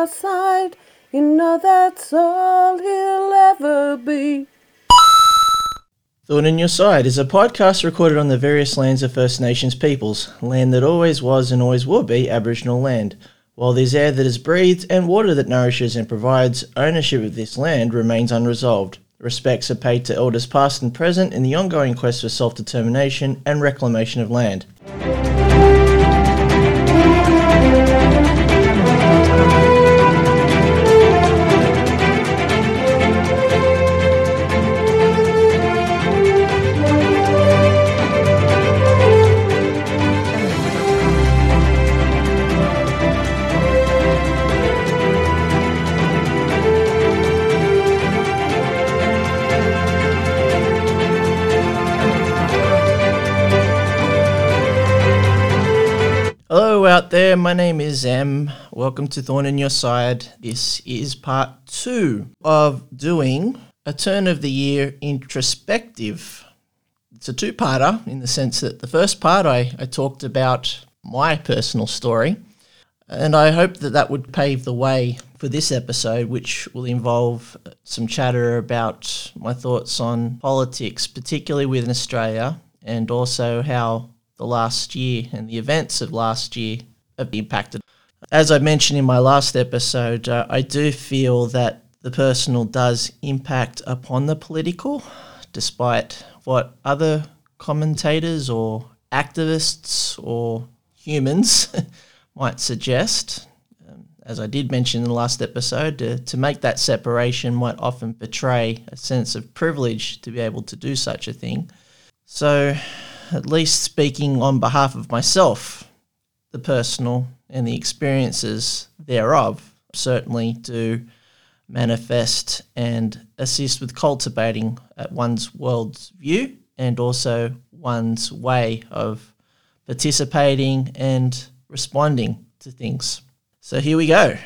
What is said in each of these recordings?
your side. You know that's all he'll ever be. Thorn in Your Side is a podcast recorded on the various lands of First Nations peoples, land that always was and always will be Aboriginal land. While there's air that is breathed and water that nourishes and provides, ownership of this land remains unresolved. Respects are paid to elders past and present in the ongoing quest for self determination and reclamation of land. There, my name is Em. Welcome to Thorn in Your Side. This is part two of doing a turn of the year introspective. It's a two parter in the sense that the first part I, I talked about my personal story, and I hope that that would pave the way for this episode, which will involve some chatter about my thoughts on politics, particularly within Australia, and also how the last year and the events of last year impacted. As I mentioned in my last episode, uh, I do feel that the personal does impact upon the political, despite what other commentators or activists or humans might suggest. Um, as I did mention in the last episode, to, to make that separation might often betray a sense of privilege to be able to do such a thing. So, at least speaking on behalf of myself, the personal and the experiences thereof certainly do manifest and assist with cultivating uh, one's world's view and also one's way of participating and responding to things. So here we go.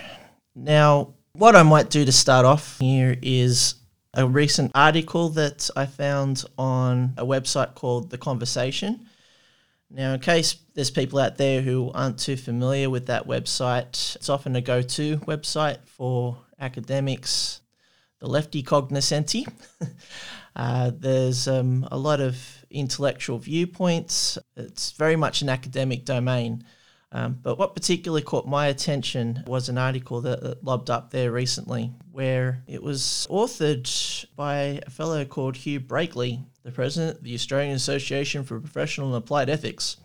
Now, what I might do to start off here is a recent article that I found on a website called The Conversation. Now, in case there's people out there who aren't too familiar with that website, it's often a go to website for academics, the lefty cognoscenti. uh, there's um, a lot of intellectual viewpoints, it's very much an academic domain. Um, but what particularly caught my attention was an article that, that lobbed up there recently where it was authored by a fellow called Hugh Breakey, the president of the Australian Association for Professional and Applied Ethics.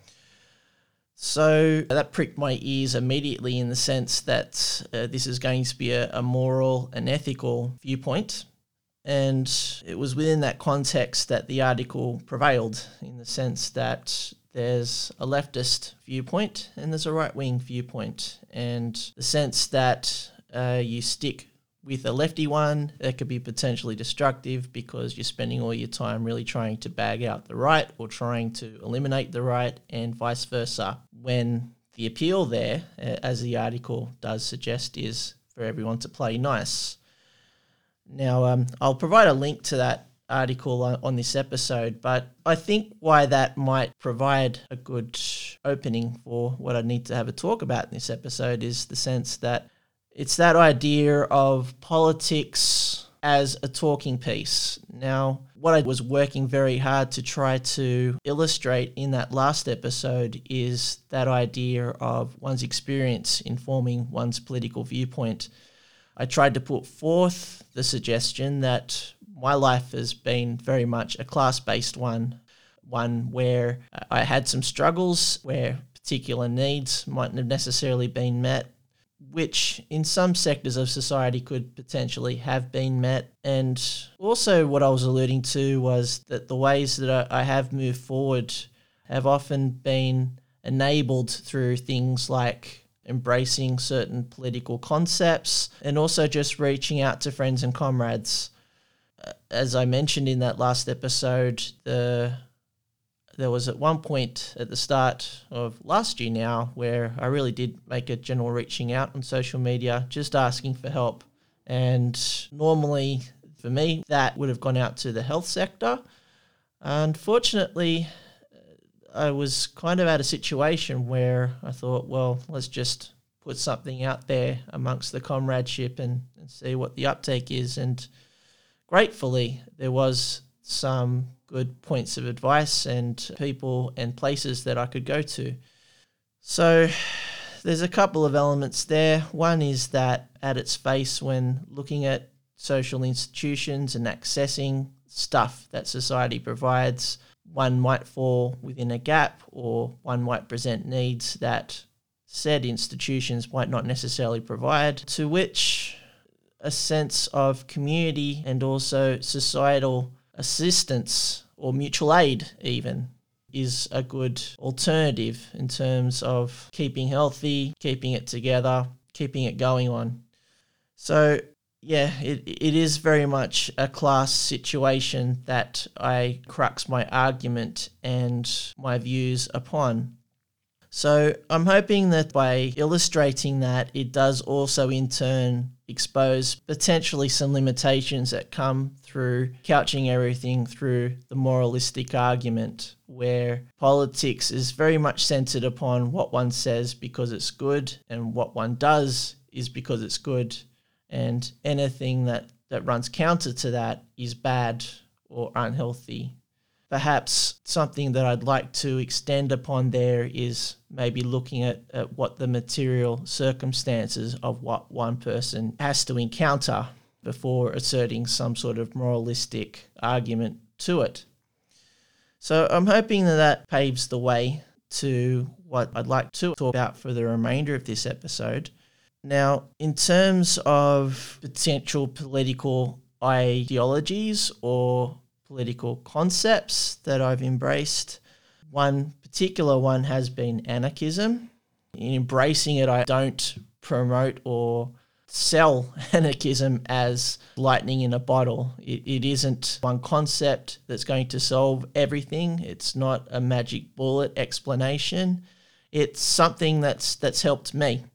So that pricked my ears immediately in the sense that uh, this is going to be a, a moral and ethical viewpoint. And it was within that context that the article prevailed, in the sense that there's a leftist viewpoint and there's a right wing viewpoint. And the sense that uh, you stick with a lefty one, that could be potentially destructive because you're spending all your time really trying to bag out the right or trying to eliminate the right, and vice versa. When the appeal there, as the article does suggest, is for everyone to play nice. Now, um, I'll provide a link to that article on, this episode, but I think why that might provide a good opening for what I need to have a talk about in this episode is the sense that it's that idea of politics as a talking piece. Now, what I was working very hard to try to illustrate in that last episode is that idea of one's experience informing one's political viewpoint. I tried to put forth the suggestion that my life has been very much a class based one, one where I had some struggles where particular needs mightn't have necessarily been met, which in some sectors of society could potentially have been met. And also, what I was alluding to was that the ways that I have moved forward have often been enabled through things like embracing certain political concepts and also just reaching out to friends and comrades uh, as I mentioned in that last episode, the there was at one point at the start of last year now where I really did make a general reaching out on social media, just asking for help. And normally for me, that would have gone out to the health sector. Unfortunately, uh, I was kind of at a situation where I thought, well, let's just put something out there amongst the comradeship and, and see what the uptake is. And gratefully, there was some good points of advice and people and places that I could go to. So there's a couple of elements there. One is that at its face, when looking at social institutions and accessing stuff that society provides, one might fall within a gap or one might present needs that said institutions might not necessarily provide, to which a sense of community and also societal assistance or mutual aid, even, is a good alternative in terms of keeping healthy, keeping it together, keeping it going on. So, yeah, it, it is very much a class situation that I crux my argument and my views upon. So I'm hoping that by illustrating that, it does also in turn expose potentially some limitations that come through couching everything through the moralistic argument, where politics is very much centered upon what one says because it's good and what one does is because it's good. And anything that, that runs counter to that is bad or unhealthy perhaps something that I'd like to extend upon there is maybe looking at, at what the material circumstances of what one person has to encounter before asserting some sort of moralistic argument to it. So I'm hoping that that paves the way to what I'd like to talk about for the remainder of this episode. Now, in terms of potential political ideologies or political concepts that I've embraced. One particular one has been anarchism. In embracing it, I don't promote or sell anarchism as lightning in a bottle. It, it isn't one concept that's going to solve everything. It's not a magic bullet explanation. It's something that's that's helped me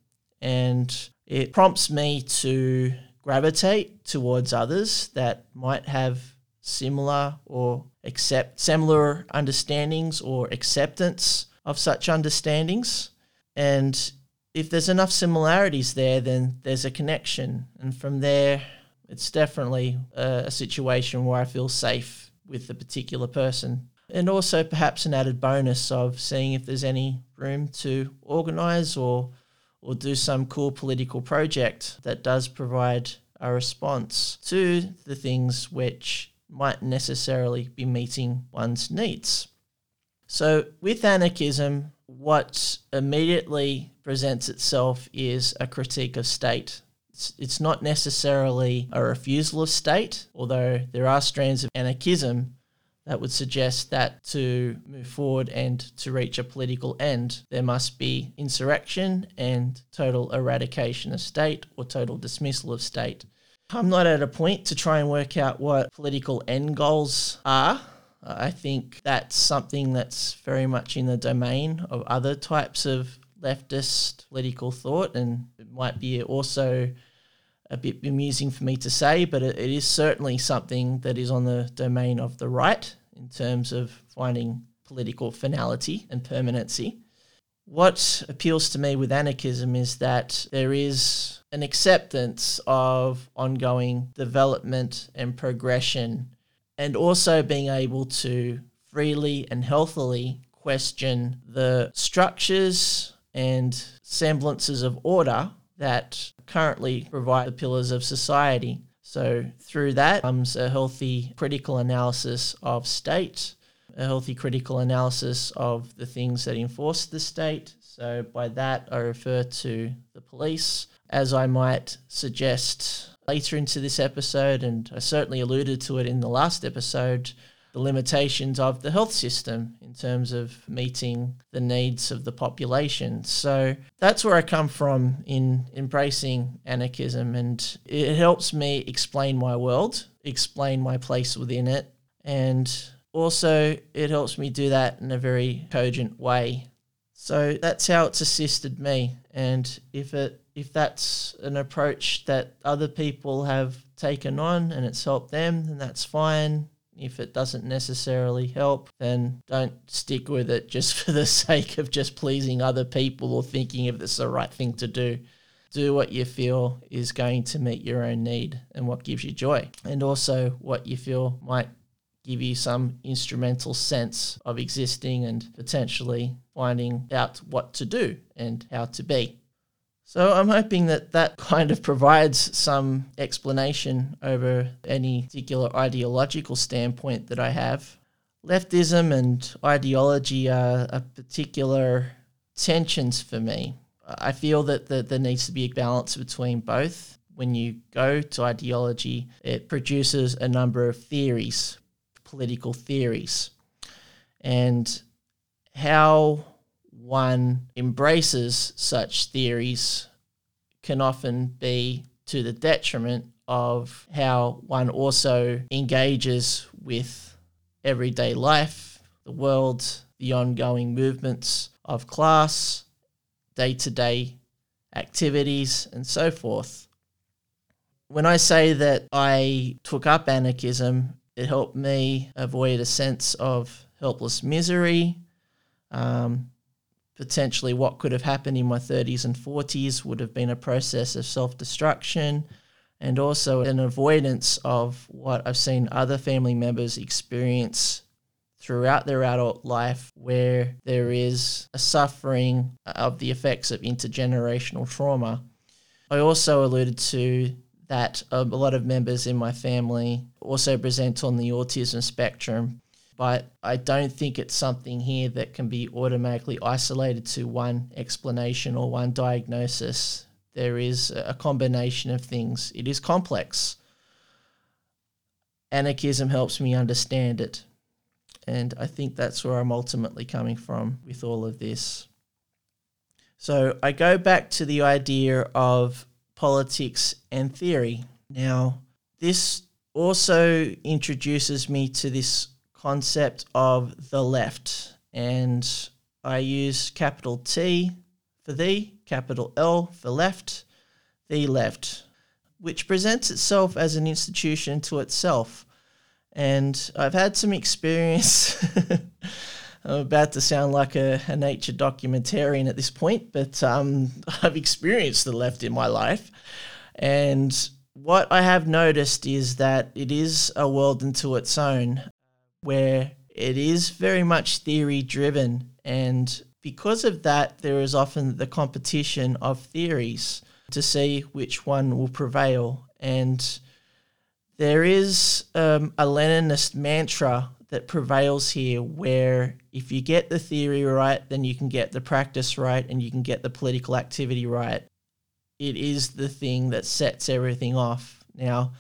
and it prompts me to gravitate towards others that might have similar or accept similar understandings or acceptance of such understandings. And if there's enough similarities there, then there's a connection. And from there, it's definitely a, a situation where I feel safe with the particular person. And also, perhaps an added bonus of seeing if there's any room to organise or or do some cool political project that does provide a response to the things which might necessarily be meeting one's needs. So, with anarchism, what immediately presents itself is a critique of state. It's, it's not necessarily a refusal of state, although there are strands of anarchism that would suggest that to move forward and to reach a political end, there must be insurrection and total eradication of state or total dismissal of state. I'm not at a point to try and work out what political end goals are. I think that's something that's very much in the domain of other types of leftist political thought, and it might be also a bit amusing for me to say, but it, is certainly something that is on the domain of the right in terms of finding political finality and permanency. What appeals to me with anarchism is that there is an acceptance of ongoing development and progression, and also being able to freely and healthily question the structures and semblances of order that currently provide the pillars of society. So, through that comes a healthy critical analysis of state, a healthy critical analysis of the things that enforce the state. So, by that, I refer to the police, as I might suggest later into this episode, and I certainly alluded to it in the last episode the limitations of the health system in terms of meeting the needs of the population. So that's where I come from in embracing anarchism, and it helps me explain my world, explain my place within it, and also, it helps me do that in a very cogent way. So that's how it's assisted me. And if it if that's an approach that other people have taken on and it's helped them, then that's fine. If it doesn't necessarily help, then don't stick with it just for the sake of just pleasing other people or thinking if it's the right thing to do. Do what you feel is going to meet your own need and what gives you joy, and also what you feel might give you some instrumental sense of existing and potentially finding out what to do and how to be. So I'm hoping that that kind of provides some explanation over any particular ideological standpoint that I have. Leftism and ideology are, are particular tensions for me. I feel that the, there needs to be a balance between both. When you go to ideology, it produces a number of theories, political theories, and how one embraces such theories can often be to the detriment of how one also engages with everyday life, the world, the ongoing movements of class, day to day activities, and so forth. When I say that I took up anarchism, it helped me avoid a sense of helpless misery. Um, potentially, what could have happened in my 30s and 40s would have been a process of self destruction and also an avoidance of what I've seen other family members experience throughout their adult life, where there is a suffering of the effects of intergenerational trauma. I also alluded to that um, a lot of members in my family also present on the autism spectrum, but I don't think it's something here that can be automatically isolated to one explanation or one diagnosis. There is a combination of things, it is complex. Anarchism helps me understand it. And I think that's where I'm ultimately coming from with all of this. So I go back to the idea of politics and theory. Now, this also introduces me to this concept of the left, and I use capital T for the, capital L for left, the left, which presents itself as an institution to itself. And I've had some experience. I'm about to sound like a, a, nature documentarian at this point, but um, I've experienced the left in my life. And what I have noticed is that it is a world into its own where it is very much theory driven. And because of that, there is often the competition of theories to see which one will prevail. And there is um, a Leninist mantra that prevails here where if you get the theory right, then you can get the practice right and you can get the political activity right. It is the thing that sets everything off. Now,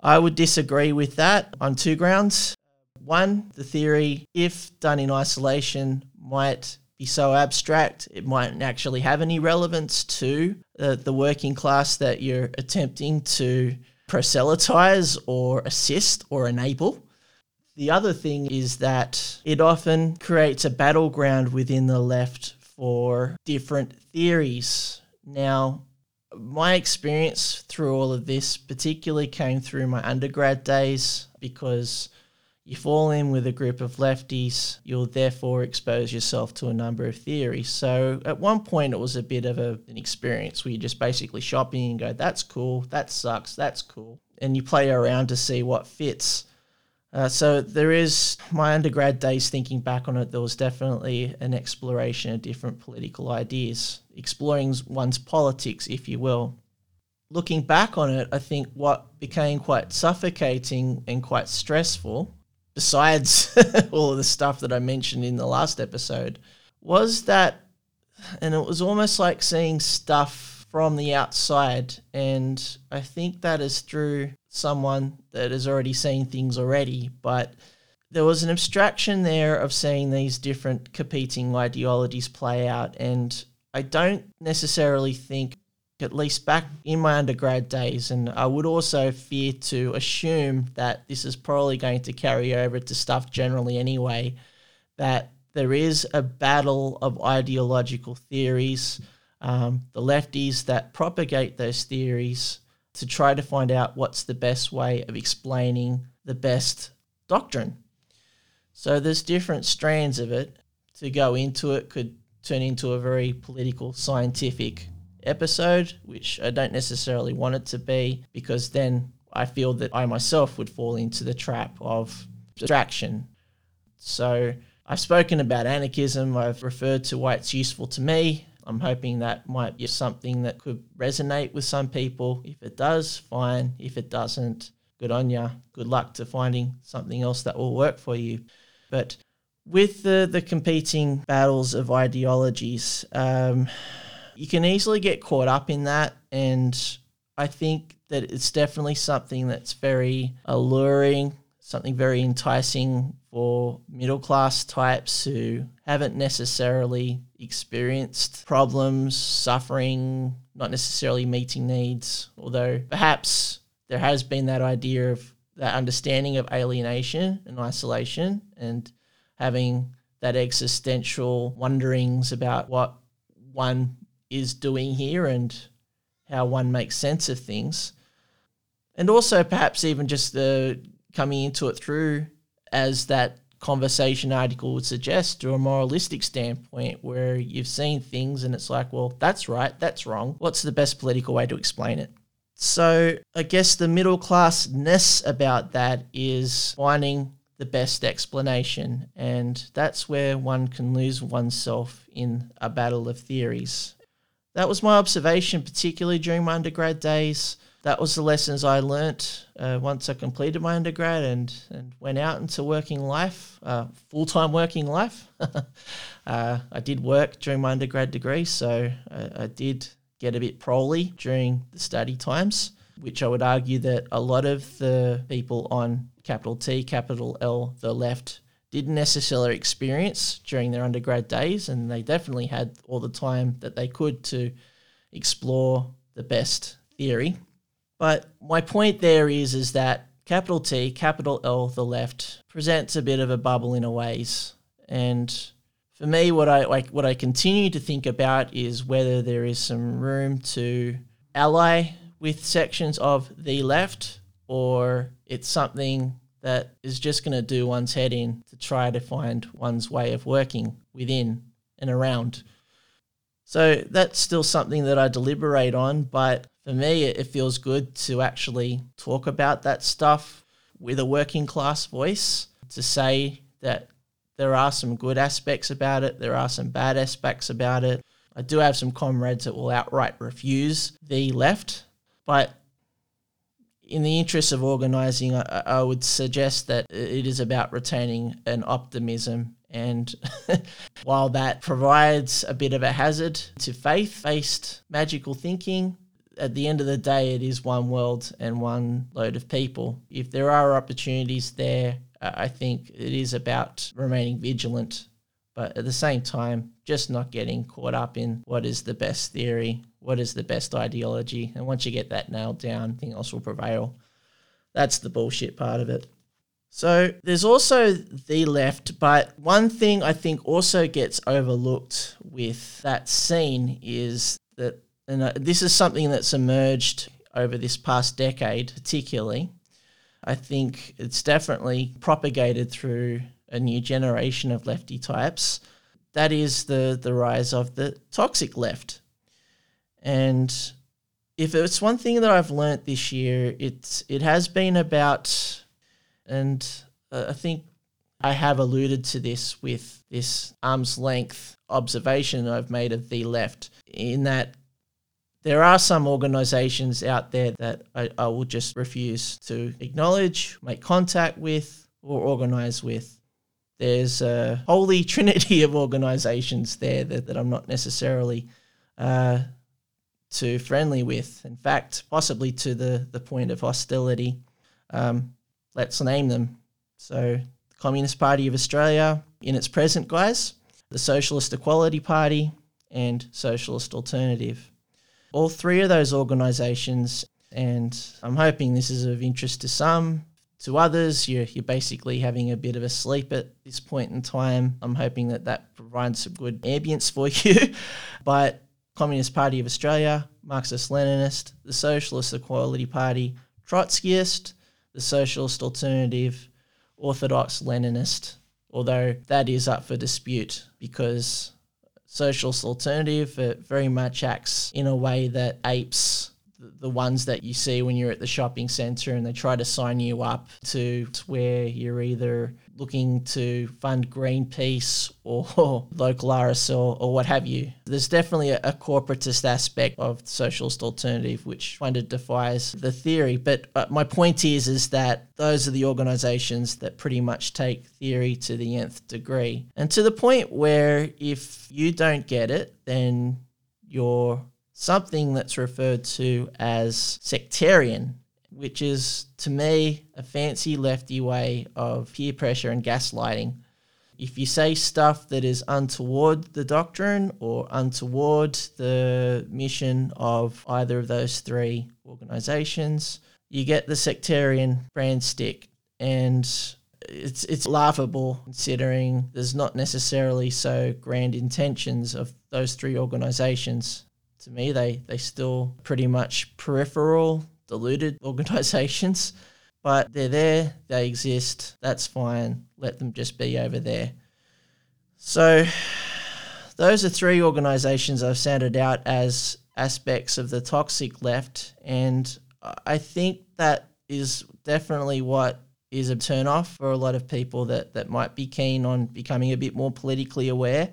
I would disagree with that on two grounds. One, the theory, if done in isolation, might be so abstract, it mightn't actually have any relevance to uh, the working class that you're attempting to proselytize or assist or enable. The other thing is that it often creates a battleground within the left for different theories. Now, my experience through all of this particularly came through my undergrad days because you fall in with a group of lefties, you'll therefore expose yourself to a number of theories. So at one point, it was a bit of a, an experience where you're just basically shopping and go, that's cool, that sucks, that's cool. And you play around to see what fits. Uh, so there is my undergrad days thinking back on it. There was definitely an exploration of different political ideas, exploring one's politics, if you will. Looking back on it, I think what became quite suffocating and quite stressful, besides all of the stuff that I mentioned in the last episode, was that, and it was almost like seeing stuff from the outside. And I think that is through someone that has already seen things already. But there was an abstraction there of seeing these different competing ideologies play out. And I don't necessarily think, at least back in my undergrad days, and I would also fear to assume that this is probably going to carry over to stuff generally anyway, that there is a battle of ideological theories um, the lefties that propagate those theories to try to find out what's the best way of explaining the best doctrine. So there's different strands of it. To go into it could turn into a very political, scientific episode, which I don't necessarily want it to be, because then I feel that I myself would fall into the trap of distraction. So I've spoken about anarchism, I've referred to why it's useful to me. I'm hoping that might be something that could resonate with some people. If it does, fine. If it doesn't, good on ya. Good luck to finding something else that will work for you. But with the, the competing battles of ideologies, um, you can easily get caught up in that. And I think that it's definitely something that's very alluring, something very enticing for middle class types who haven't necessarily experienced problems, suffering, not necessarily meeting needs, although perhaps there has been that idea of that understanding of alienation and isolation and having that existential wonderings about what one is doing here and how one makes sense of things. And also, perhaps even just the coming into it through as that conversation article would suggest through a moralistic standpoint where you've seen things and it's like, well, that's right, that's wrong. What's the best political way to explain it? So I guess the middle classness about that is finding the best explanation, and that's where one can lose oneself in a battle of theories. That was my observation, particularly during my undergrad days. That was the lessons I learnt uh, once I completed my undergrad and, and went out into working life, uh, full time working life. uh, I did work during my undergrad degree, so I, I did get a bit proly during the study times, which I would argue that a lot of the people on capital T, capital L, the left, didn't necessarily experience during their undergrad days, and they definitely had all the time that they could to explore the best theory. But my point there is is that capital T, capital L, the left presents a bit of a bubble in a ways, and for me, what I like, what I continue to think about is whether there is some room to ally with sections of the left, or it's something that is just going to do one's head in to try to find one's way of working within and around. So that's still something that I deliberate on, but for me, it feels good to actually talk about that stuff with a working class voice to say that there are some good aspects about it, there are some bad aspects about it. I do have some comrades that will outright refuse the left, but in the interest of organising, I, I, would suggest that it is about retaining an optimism. And while that provides a bit of a hazard to faith based magical thinking, at the end of the day, it is one world and one load of people. If there are opportunities there, I think it is about remaining vigilant, but at the same time, just not getting caught up in what is the best theory, what is the best ideology. And once you get that nailed down, anything else will prevail. That's the bullshit part of it. So there's also the left, but one thing I think also gets overlooked with that scene is that, and uh, this is something that's emerged over this past decade, particularly, I think it's definitely propagated through a new generation of lefty types. That is the, the rise of the toxic left. And if it's one thing that I've learnt this year, it's it has been about, and uh, I think I have alluded to this with this arm's length observation I've made of the left, in that there are some organizations out there that I, I will just refuse to acknowledge, make contact with, or organize with. There's a holy trinity of organizations there that, that I'm not necessarily uh, too friendly with. In fact, possibly to the, the point of hostility. Um, let's name them. So, the Communist Party of Australia in its present guise, the Socialist Equality Party, and Socialist Alternative all three of those organisations, and I'm hoping this is of interest to some. To others, you're, you're basically having a bit of a sleep at this point in time. I'm hoping that that provides some good ambience for you. but Communist Party of Australia, Marxist Leninist, the Socialist Equality Party, Trotskyist, the Socialist Alternative, orthodox Leninist, although that is up for dispute because socialist alternative very much acts in a way that apes the ones that you see when you're at the shopping center and they try to sign you up to where you're either looking to fund Greenpeace or local RSL or what have you. There's definitely a, a corporatist aspect of socialist alternative which kind of defies the theory. But uh, my point is, is that those are the organizations that pretty much take theory to the nth degree and to the point where if you don't get it, then you're something that's referred to as sectarian, which is to me a fancy lefty way of peer pressure and gaslighting. If you say stuff that is untoward the doctrine or untoward the mission of either of those three organizations, you get the sectarian brand stick. And it's it's laughable considering there's not necessarily so grand intentions of those three organizations to me, they they still pretty much peripheral, diluted organisations, but they're there, they exist. That's fine. Let them just be over there. So, those are three organisations I've sounded out as aspects of the toxic left, and I think that is definitely what is a turn off for a lot of people that, that might be keen on becoming a bit more politically aware.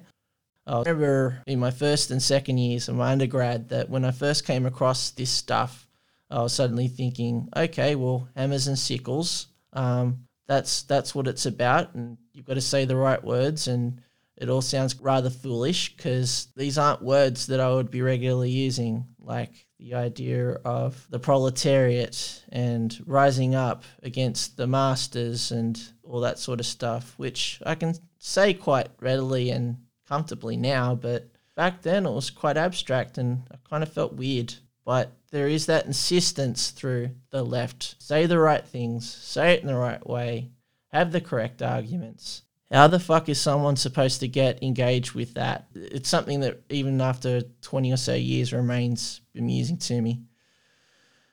I remember in my first and second years of my undergrad that when I first came across this stuff, I was suddenly thinking, okay, well, hammers and sickles, um, that's that's what it's about, and you've got to say the right words, and it all sounds rather foolish because these aren't words that I would be regularly using, like the idea of the proletariat and rising up against the masters and all that sort of stuff, which I can say quite readily and comfortably now, but back then it was quite abstract and I kind of felt weird. But there is that insistence through the left say the right things, say it in the right way, have the correct arguments. How the fuck is someone supposed to get engaged with that? It's something that even after 20 or so years remains amusing to me.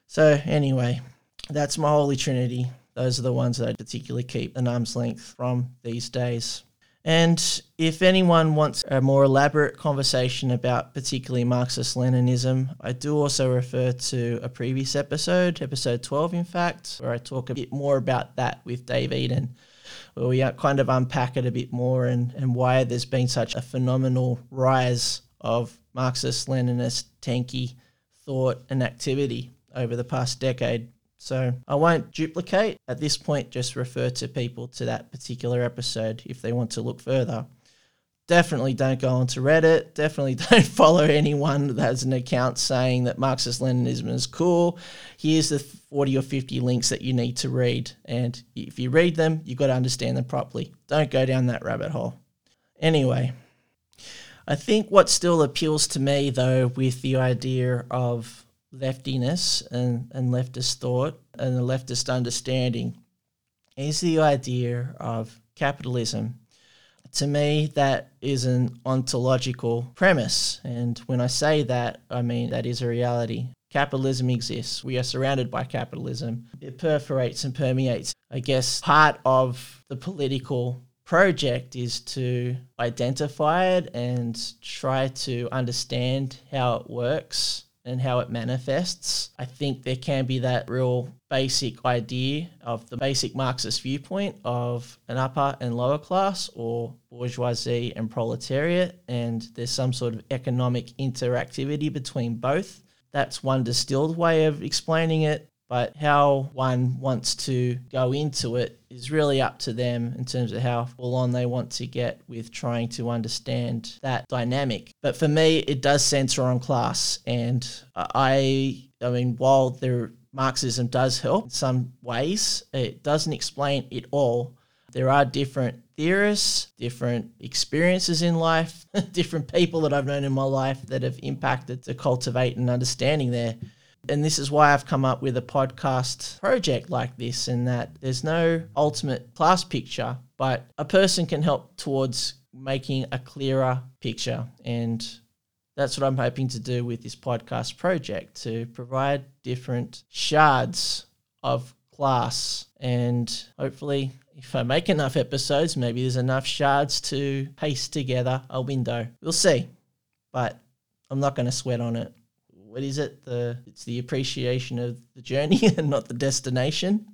So, anyway, that's my holy trinity. Those are the ones that I particularly keep an arm's length from these days. And if anyone wants a more elaborate conversation about particularly Marxist Leninism, I do also refer to a previous episode, episode 12, in fact, where I talk a bit more about that with Dave Eden, where we uh, kind of unpack it a bit more and, and why there's been such a phenomenal rise of Marxist Leninist tanky thought and activity over the past decade. So I won't duplicate. At this point, just refer to people to that particular episode if they want to look further. Definitely don't go onto Reddit. Definitely don't follow anyone that has an account saying that Marxist Leninism is cool. Here's the 40 or 50 links that you need to read. And if you read them, you've got to understand them properly. Don't go down that rabbit hole. Anyway, I think what still appeals to me, though, with the idea of leftiness and, and leftist thought and the leftist understanding is the idea of capitalism. To me, that is an ontological premise. And when I say that, I mean that is a reality. Capitalism exists. We are surrounded by capitalism. It perforates and permeates. I guess part of the political project is to identify it and try to understand how it works and how it manifests. I think there can be that real basic idea of the basic Marxist viewpoint of an upper and lower class or bourgeoisie and proletariat, and there's some sort of economic interactivity between both. That's one distilled way of explaining it but how one wants to go into it is really up to them in terms of how full on they want to get with trying to understand that dynamic. But for me, it does center on class, and I, I mean, while there Marxism does help in some ways, it doesn't explain it all. There are different theorists, different experiences in life, different people that I've known in my life that have impacted to cultivate an understanding there and this is why I've come up with a podcast project like this, in that there's no ultimate class picture, but a person can help towards making a clearer picture. And that's what I'm hoping to do with this podcast project to provide different shards of class. And hopefully, if I make enough episodes, maybe there's enough shards to paste together a window. We'll see. But I'm not going to sweat on it. What is it? The it's the appreciation of the journey and not the destination.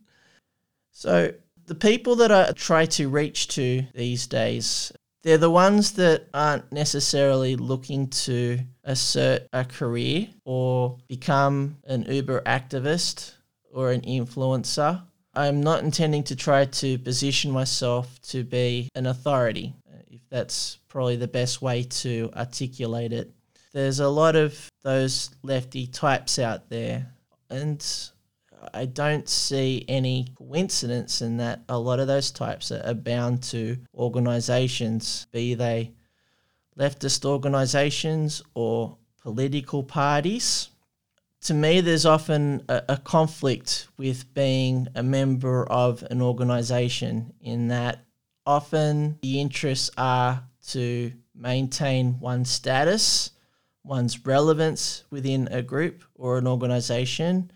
So the people that I try to reach to these days, they're the ones that aren't necessarily looking to assert a career or become an Uber activist or an influencer. I'm not intending to try to position myself to be an authority, if that's probably the best way to articulate it. There's a lot of those lefty types out there, and I don't see any coincidence in that a lot of those types are bound to organizations, be they leftist organizations or political parties. To me, there's often a, a, conflict with being a member of an organization in that often the interests are to maintain one status, one's relevance within a group or an organization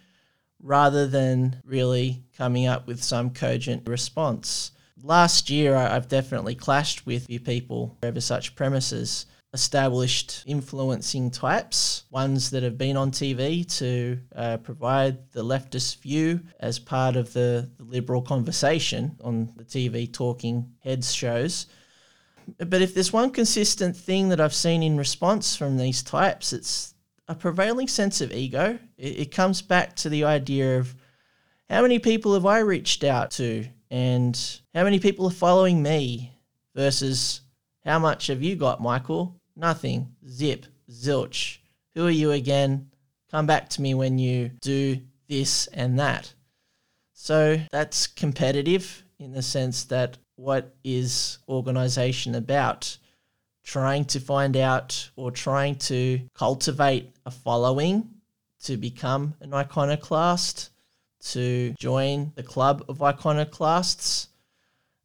rather than really coming up with some cogent response. Last year, I've definitely clashed with few people over such premises. Established influencing types, ones that have been on TV to uh, provide the leftist view as part of the, the liberal conversation on the TV talking heads shows. But if there's one consistent thing that I've seen in response from these types, it's a prevailing sense of ego. It, it comes back to the idea of how many people have I reached out to and how many people are following me versus how much have you got, Michael? Nothing. Zip. Zilch. Who are you again? Come back to me when you do this and that. So that's competitive in the sense that what is organization about? trying to find out or trying to cultivate a following to become an iconoclast, to join the club of iconoclasts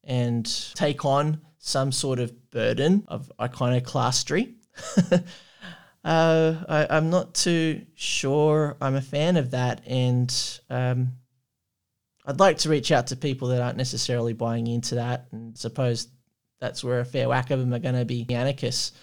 and take on some sort of burden of iconoclastry. uh, I, am not too sure I'm a fan of that. And um, I'd like to reach out to people that aren't necessarily buying into that and suppose that's where a fair whack of them are going to be anarchists.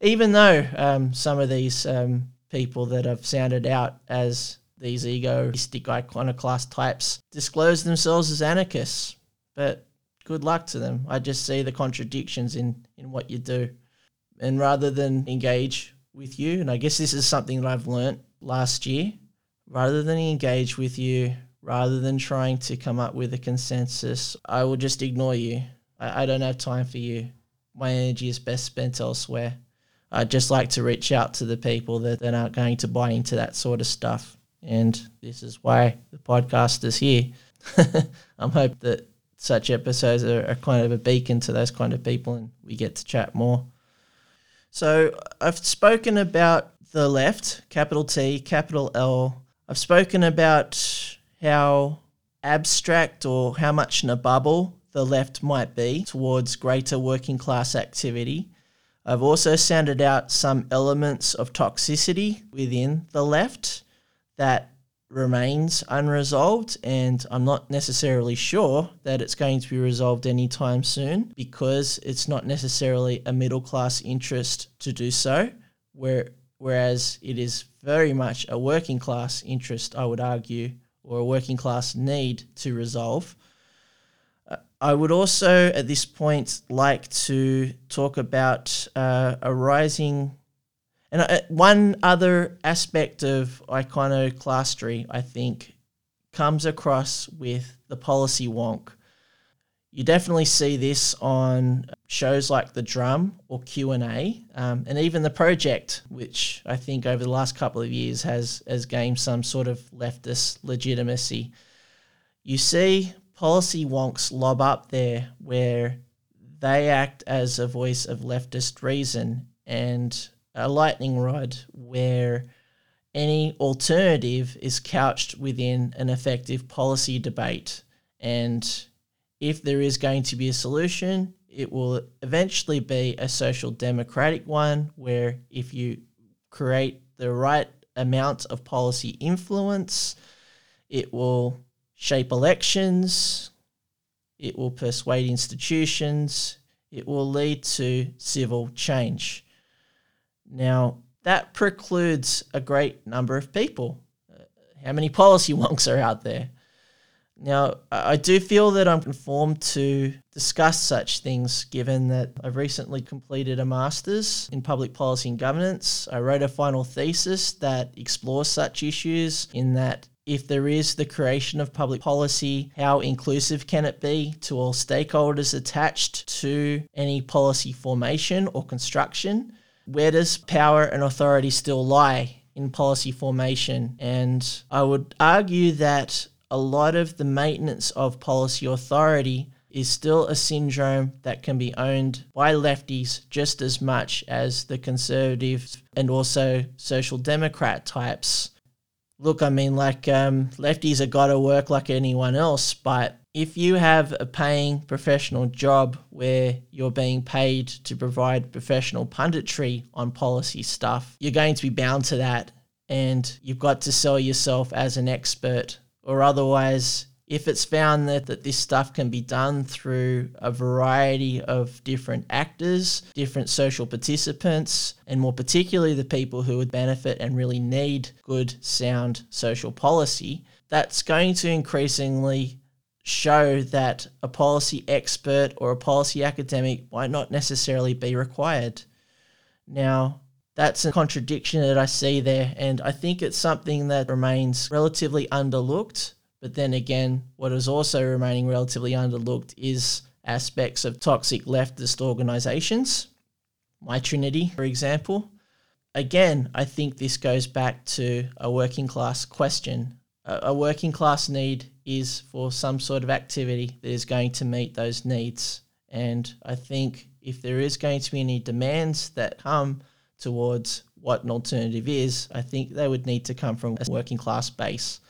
Even though um, some of these um, people that have sounded out as these egoistic iconoclast types disclose themselves as anarchists, but good luck to them. I just see the contradictions in, in what you do. And rather than engage with you, and I guess this is something that I've learnt last year, rather than engage with you, rather than trying to come up with a consensus, I will just ignore you I, I don't have time for you. My energy is best spent elsewhere. I'd just like to reach out to the people that, that aren't going to buy into that sort of stuff. And this is why the podcast is here. I'm hope that such episodes are, are, kind of a beacon to those kind of people and we get to chat more. So I've spoken about the left, capital T, capital L. I've spoken about how abstract or how much in a bubble the left might be towards greater working class activity. I've also sounded out some elements of toxicity within the left that remains unresolved, and I'm not necessarily sure that it's going to be resolved anytime soon because it's not necessarily a middle class interest to do so, where, whereas it is very much a working class interest, I would argue, or a working class need to resolve. I would also, at this point, like to talk about uh, a rising. And uh, one other aspect of iconoclastry, I think, comes across with the policy wonk. You definitely see this on shows like The Drum or Q and A, um, and even the Project, which I think over the last couple of years has has gained some sort of leftist legitimacy. You see policy wonks lob up there where they act as a voice of leftist reason and a lightning rod where any alternative is couched within an effective policy debate. And if there is going to be a solution, it will eventually be a social democratic one where if you create the right amount of policy influence, it will shape elections, it will persuade institutions, it will lead to civil change. Now, that precludes a great number of people. Uh, how many policy wonks are out there? Now, I do feel that I'm informed to discuss such things given that I've recently completed a master's in public policy and governance. I wrote a final thesis that explores such issues in that if there is the creation of public policy, how inclusive can it be to all stakeholders attached to any policy formation or construction? Where does power and authority still lie in policy formation? And I would argue that a lot of the maintenance of policy authority is still a syndrome that can be owned by lefties just as much as the conservative and also social democrat types. Look, I mean, like um, lefties have got to work like anyone else, but if you have a paying professional job where you're being paid to provide professional punditry on policy stuff, you're going to be bound to that. And you've got to sell yourself as an expert or otherwise, if it's found that, that this stuff can be done through a variety of different actors, different social participants, and more particularly the people who would benefit and really need good, sound social policy, that's going to increasingly show that a policy expert or a policy academic might not necessarily be required. Now, that's a contradiction that I see there. And I think it's something that remains relatively underlooked. But then again, what is also remaining relatively underlooked is aspects of toxic leftist organizations. My Trinity, for example. Again, I think this goes back to a working class question. A, working class need is for some sort of activity that is going to meet those needs. And I think if there is going to be any demands that come towards what an alternative is, I think they would need to come from a working class base.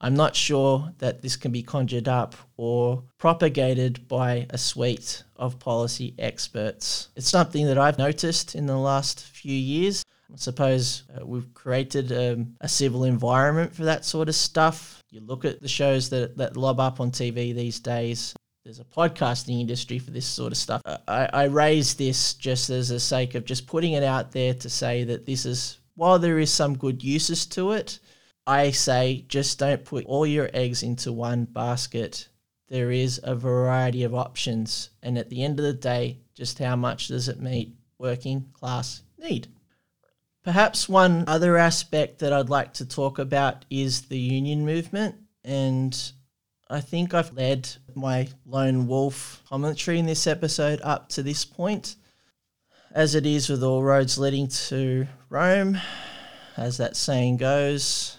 I'm not sure that this can be conjured up or propagated by a suite of policy experts. It's something that I've noticed in the last few years. I suppose uh, we've created um, a civil environment for that sort of stuff. You look at the shows that, that lob up on TV these days, there's a podcasting industry for this sort of stuff. I, I raise this just as a sake of just putting it out there to say that this is, while there is some good uses to it, I say just don't put all your eggs into one basket. There is a variety of options. And at the end of the day, just how much does it meet working class need? Perhaps one other aspect that I'd like to talk about is the union movement. And I think I've led my lone wolf commentary in this episode up to this point. As it is with all roads leading to Rome, as that saying goes,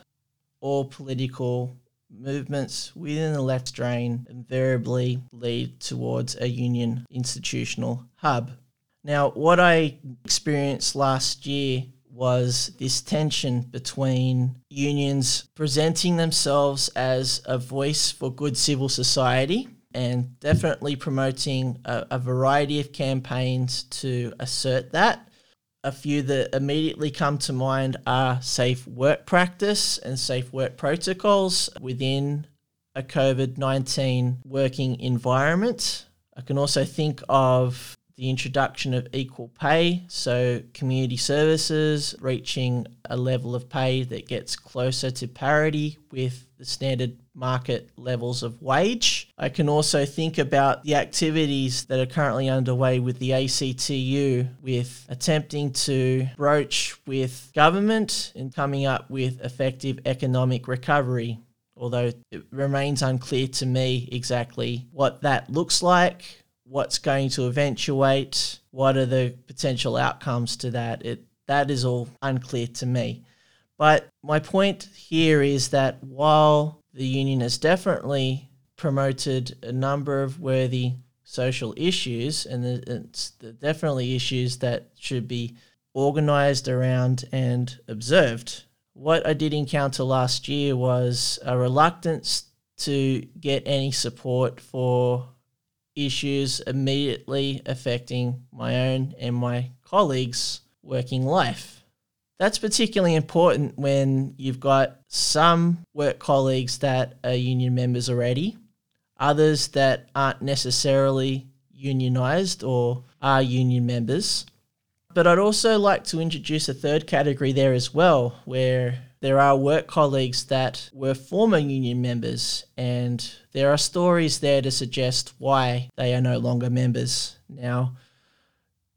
all political movements within the left strain invariably lead towards a union institutional hub. Now, what I experienced last year was this tension between unions presenting themselves as a voice for good civil society and definitely promoting a, a, variety of campaigns to assert that. A few that immediately come to mind are safe work practice and safe work protocols within a COVID 19 working environment. I can also think of the introduction of equal pay, so community services reaching a level of pay that gets closer to parity with the standard market levels of wage. I can also think about the activities that are currently underway with the ACTU with attempting to broach with government and coming up with effective economic recovery although it remains unclear to me exactly what that looks like what's going to eventuate, what are the potential outcomes to that. It that is all unclear to me. But my point here is that while the union has definitely promoted a number of worthy social issues, and it's definitely issues that should be organized around and observed. What I did encounter last year was a reluctance to get any support for issues immediately affecting my own and my colleagues' working life. That's particularly important when you've got some work colleagues that are union members already, others that aren't necessarily unionized or are union members. But I'd also like to introduce a third category there as well, where there are work colleagues that were former union members, and there are stories there to suggest why they are no longer members now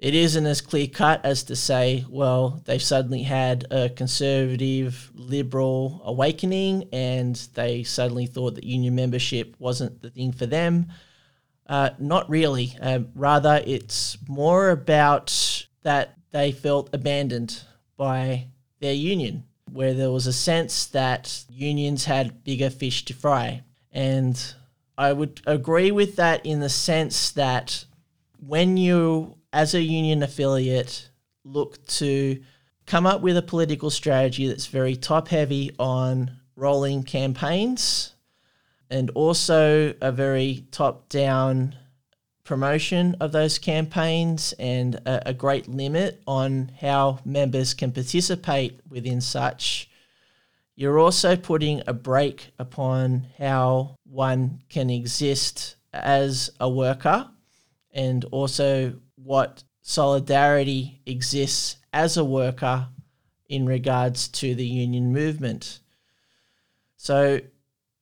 it isn't as clear cut as to say, well, they've suddenly had a conservative liberal awakening and they suddenly thought that union membership wasn't the thing for them. Uh, not really. Uh, rather, it's more about that they felt abandoned by their union, where there was a sense that unions had bigger fish to fry. And I would agree with that in the sense that when you as a union affiliate, look to come up with a political strategy that's very top heavy on rolling campaigns and also a very top down promotion of those campaigns and a, a, great limit on how members can participate within such. You're also putting a brake upon how one can exist as a worker and also what solidarity exists as a worker in regards to the union movement. So,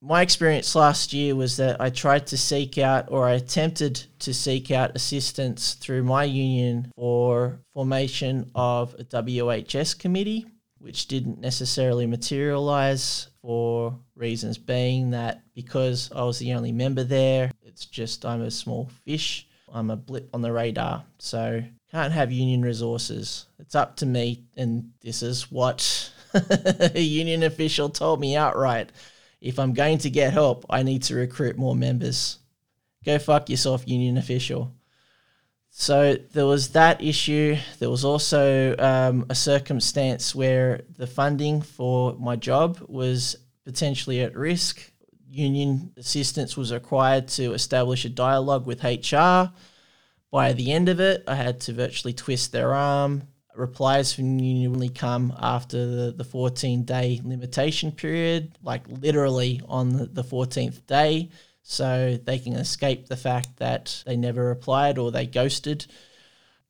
my experience last year was that I tried to seek out or I attempted to seek out assistance through my union for formation of a WHS committee, which didn't necessarily materialize for reasons being that because I was the only member there, it's just I'm a small fish I'm a blip on the radar. So can't have union resources. It's up to me. And this is what a union official told me outright. If I'm going to get help, I need to recruit more members. Go fuck yourself, union official. So there was that issue. There was also um, a circumstance where the funding for my job was potentially at risk union assistance was required to establish a dialogue with HR. By the end of it, I had to virtually twist their arm. Replies from union only come after the, the 14 day limitation period, like literally on the, the 14th day. So they can escape the fact that they never replied or they ghosted.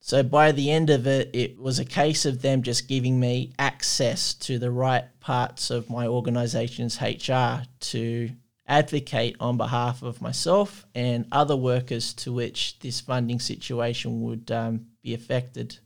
So by the end of it, it was a case of them just giving me access to the right parts of my organization's HR to advocate on behalf of myself and other workers to which this funding situation would um, be affected.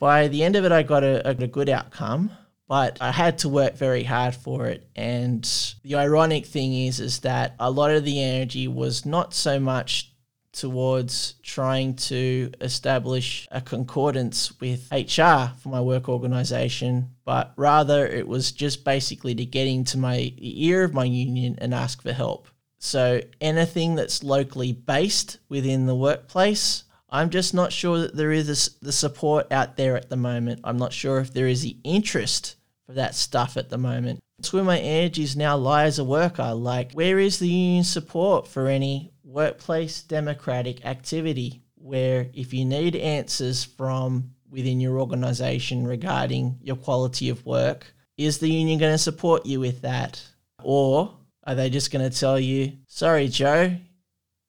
By the end of it, I got a, a good outcome, but I had to work very hard for it. And the ironic thing is, is that a lot of the energy was not so much towards trying to establish a concordance with HR for my work organization, but rather it was just basically to get into my ear of my union and ask for help. So anything that's locally based within the workplace, I'm just not sure that there is the support out there at the moment. I'm not sure if there is the interest for that stuff at the moment. It's where my energies now lie as a worker. Like, where is the union support for any workplace democratic activity where if you need answers from within your organization regarding your quality of work, is the union going to support you with that? Or are they just going to tell you, sorry, Joe,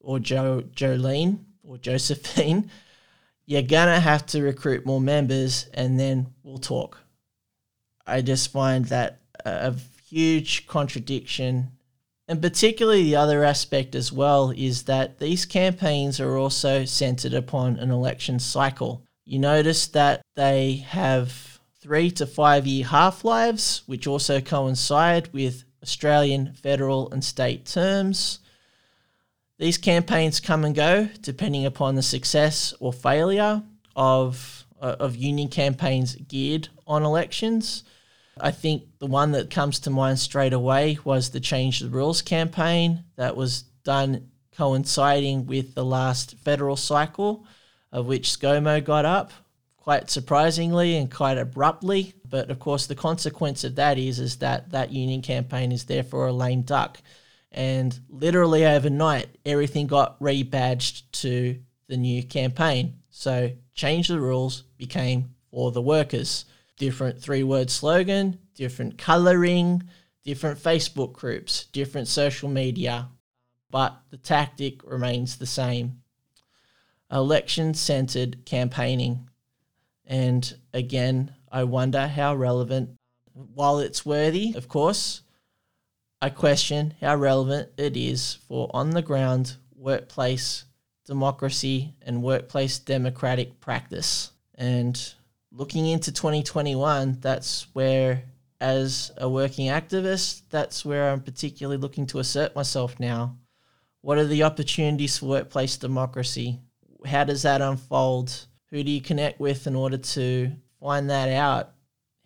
or Joe, Jolene, or Josephine, you're to have to recruit more members and then we'll talk? I just find that a huge contradiction and particularly the other aspect as well is that these campaigns are also centered upon an election cycle. You notice that they have three to five year half lives, which also coincide with Australian federal and state terms. These campaigns come and go depending upon the success or failure of, uh, of union campaigns geared on elections. I think the one that comes to mind straight away was the Change the Rules campaign that was done coinciding with the last federal cycle, of which ScoMo got up quite surprisingly and quite abruptly. But of course, the consequence of that is is that that union campaign is therefore a lame duck, and literally overnight, everything got rebadged to the new campaign. So, change the rules became for the workers. different three word slogan, different coloring, different Facebook groups, different social media, but the tactic remains the same election centered campaigning. And again, I wonder how relevant, while it's worthy, of course, I question how relevant it is for on the ground workplace democracy and workplace democratic practice. And looking into 2021, that's where, as a working activist, that's where I'm particularly looking to assert myself now. What are the opportunities for workplace democracy? How does that unfold? Who do you connect with in order to find that out?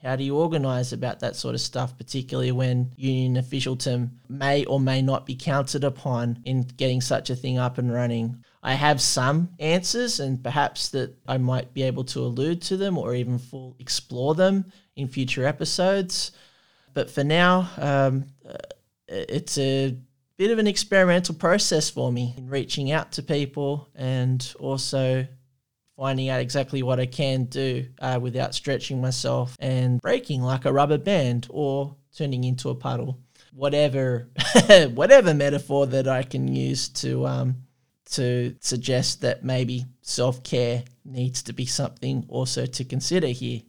How do you organise about that sort of stuff, particularly when union officialdom may or may not be counted upon in getting such a thing up and running? I have some answers, and perhaps that I might be able to allude to them or even full explore them in future episodes. But for now, um, uh, it's a bit of an experimental process for me in reaching out to people and also finding out exactly what I can do uh, without stretching myself and breaking like a rubber band or turning into a puddle. Whatever, whatever metaphor that I can use to um, to suggest that maybe self care needs to be something also to consider here.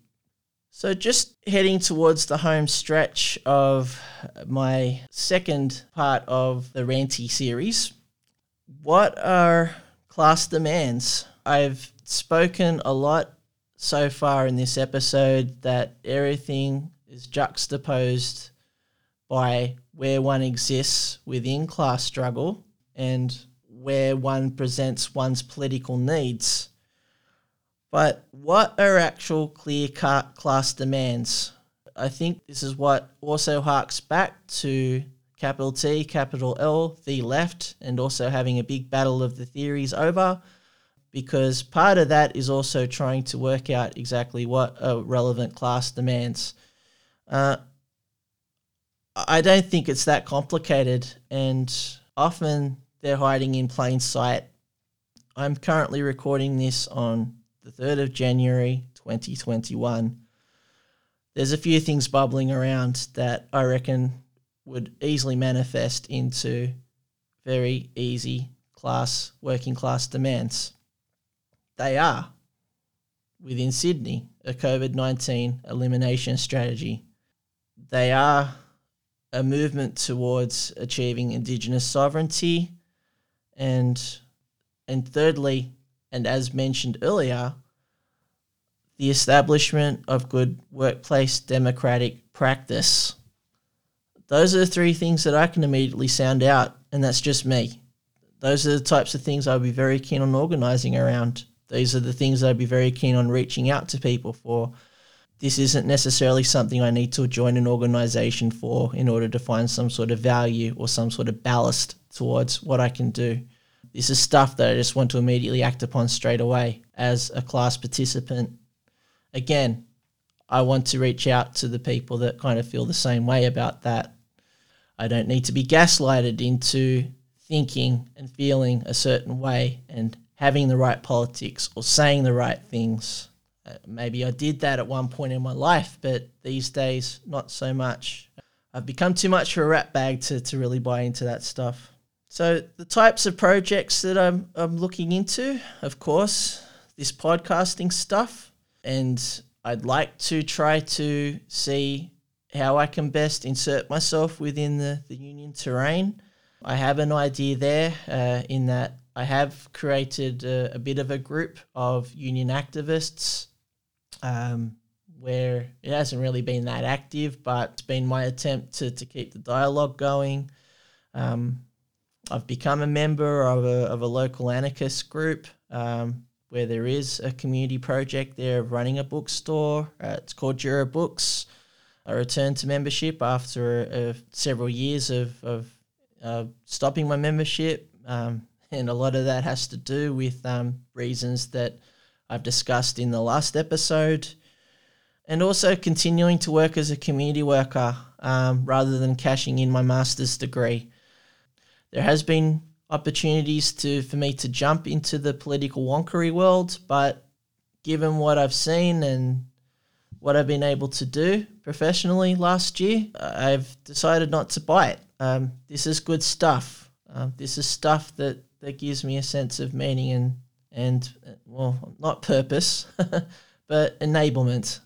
So, just heading towards the home stretch of my second part of the Ranty series, what are class demands? I've spoken a lot so far in this episode that everything is juxtaposed by where one exists within class struggle and where one presents one's political needs. But what are actual clear cut class demands? I think this is what also harks back to capital T, capital L, the left, and also having a big battle of the theories over because part of that is also trying to work out exactly what a relevant class demands. Uh, I don't think it's that complicated, and often they're hiding in plain sight. I'm currently recording this on the 3rd of January 2021. There's a few things bubbling around that I reckon would easily manifest into very easy class, working class demands. They are, within Sydney, a COVID 19 elimination strategy. They are a movement towards achieving Indigenous sovereignty. And, and thirdly, and as mentioned earlier, the establishment of good workplace democratic practice. Those are the three things that I can immediately sound out, and that's just me. Those are the types of things I'll be very keen on organising around these are the things I'd be very keen on reaching out to people for. This isn't necessarily something I need to join an organization for in order to find some sort of value or some sort of ballast towards what I can do. This is stuff that I just want to immediately act upon straight away as a class participant. Again, I want to reach out to the people that kind of feel the same way about that. I don't need to be gaslighted into thinking and feeling a certain way and having the right politics or saying the right things. Uh, maybe I did that at one point in my life, but these days, not so much. I've become too much of a rat bag to, to really buy into that stuff. So, the types of projects that I'm, I'm looking into, of course, this podcasting stuff. And I'd like to try to see how I can best insert myself within the, the union terrain. I have an idea there uh, in that I have created a, a bit of a group of union activists um, where it hasn't really been that active, but it's been my attempt to, to keep the dialogue going. Um, I've become a member of a, of a local anarchist group um, where there is a community project there of running a bookstore. Uh, it's called Jura Books. I returned to membership after several years of, of uh, stopping my membership. Um, and a lot of that has to do with um, reasons that I've discussed in the last episode, and also continuing to work as a community worker um, rather than cashing in my master's degree. There has been opportunities to for me to jump into the political wonkery world, but given what I've seen and what I've been able to do professionally last year, I've decided not to buy it. Um, this is good stuff. Um, this is stuff that, that gives me a sense of meaning and, and well, not purpose, but enablement.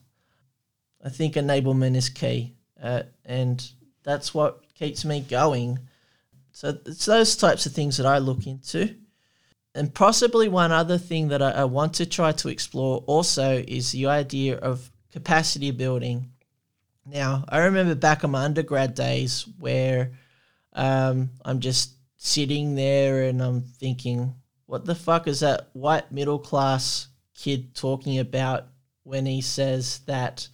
I think enablement is key, uh, and that's what keeps me going. So it's those types of things that I look into. And possibly one other thing that I, I want to try to explore also is the idea of capacity building. Now, I remember back in my undergrad days where um, I'm just sitting there and I'm thinking, what the fuck is that white middle class kid talking about when he says that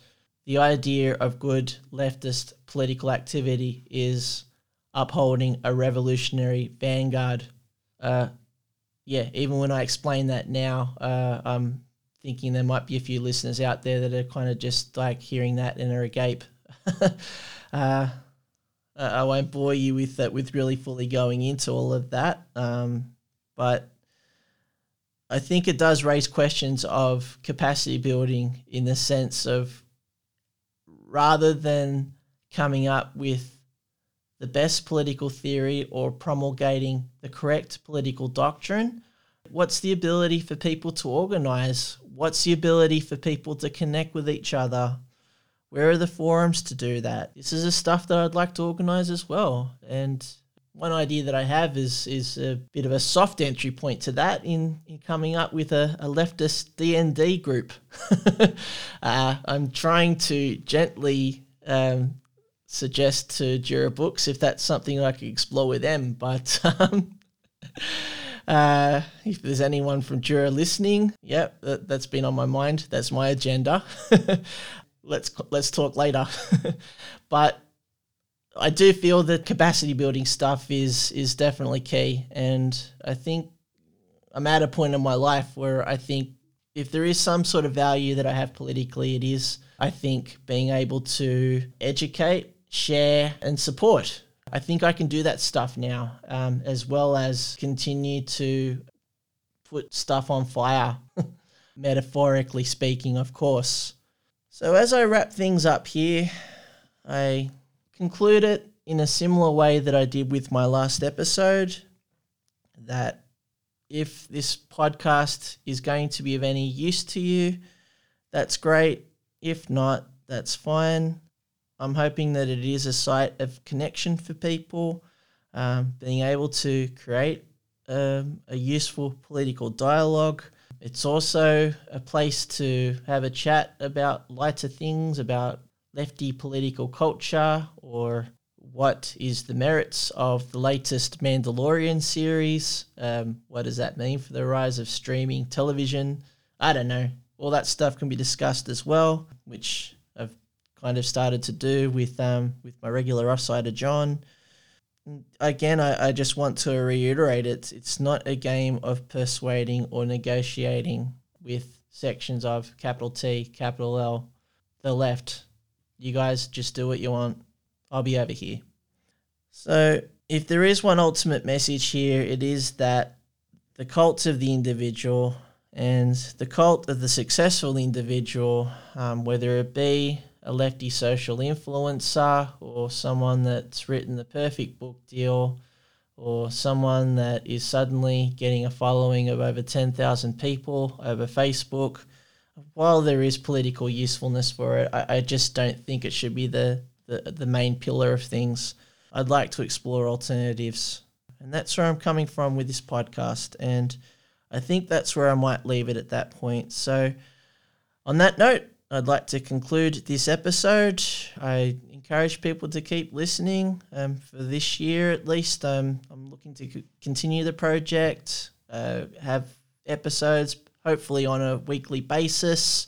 the idea of good leftist political activity is upholding a revolutionary vanguard. Uh, yeah, even when I explain that now, uh, I'm thinking there might be a few listeners out there that are kind of just like hearing that and are agape. uh, I won't bore you with that, with really fully going into all of that. Um, but I think it does raise questions of capacity building in the sense of rather than coming up with the best political theory or promulgating the correct political doctrine, what's the ability for people to organize? What's the ability for people to connect with each other? Where are the forums to do that? This is the stuff that I'd like to organize as well. And one idea that I have is is a bit of a soft entry point to that in, in coming up with a, a leftist DND group. uh, I'm trying to gently um, suggest to Jura Books if that's something I could explore with them. But um, uh, if there's anyone from Jura listening, yeah, that, that's been on my mind. That's my agenda. let's let's talk later. but I do feel that capacity building stuff is is definitely key, and I think I'm at a point in my life where I think if there is some sort of value that I have politically, it is I think being able to educate, share, and support. I think I can do that stuff now, um, as well as continue to put stuff on fire, metaphorically speaking, of course. So as I wrap things up here, I conclude it in a similar way that I did with my last episode that if this podcast is going to be of any use to you, that's great. If not, that's fine. I'm hoping that it is a site of connection for people, um, being able to create um, a useful political dialogue. It's also a place to have a chat about lighter things, about lefty political culture or what is the merits of the latest Mandalorian series? Um, what does that mean for the rise of streaming television? I don't know. All that stuff can be discussed as well, which I've kind of started to do with um, with my regular offsider John. Again, I, I just want to reiterate it. It's not a game of persuading or negotiating with sections of capital T, capital L, the left you guys just do what you want. I'll be over here. So, if there is one ultimate message here, it is that the cult of the individual and the cult of the successful individual, um, whether it be a lefty social influencer or someone that's written the perfect book deal or someone that is suddenly getting a following of over 10,000 people over Facebook while there is political usefulness for it, I, I just don't think it should be the, the, the main pillar of things. I'd like to explore alternatives. And that's where I'm coming from with this podcast. And I think that's where I might leave it at that point. So, on that note, I'd like to conclude this episode. I encourage people to keep listening. Um, for this year, at least, um, I'm looking to continue the project, uh, have episodes hopefully on a weekly basis.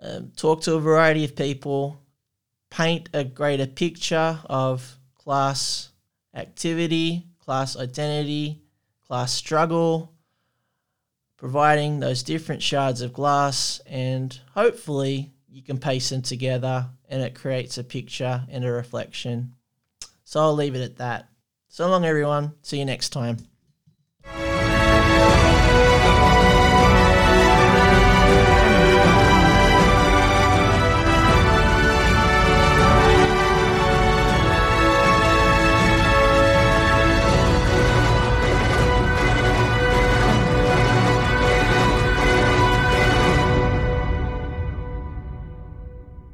Um, talk to a variety of people, paint a greater picture of class activity, class identity, class struggle, providing those different shards of glass, and hopefully you can paste them together and it creates a picture and a reflection. So I'll leave it at that. So long, everyone. See you next time.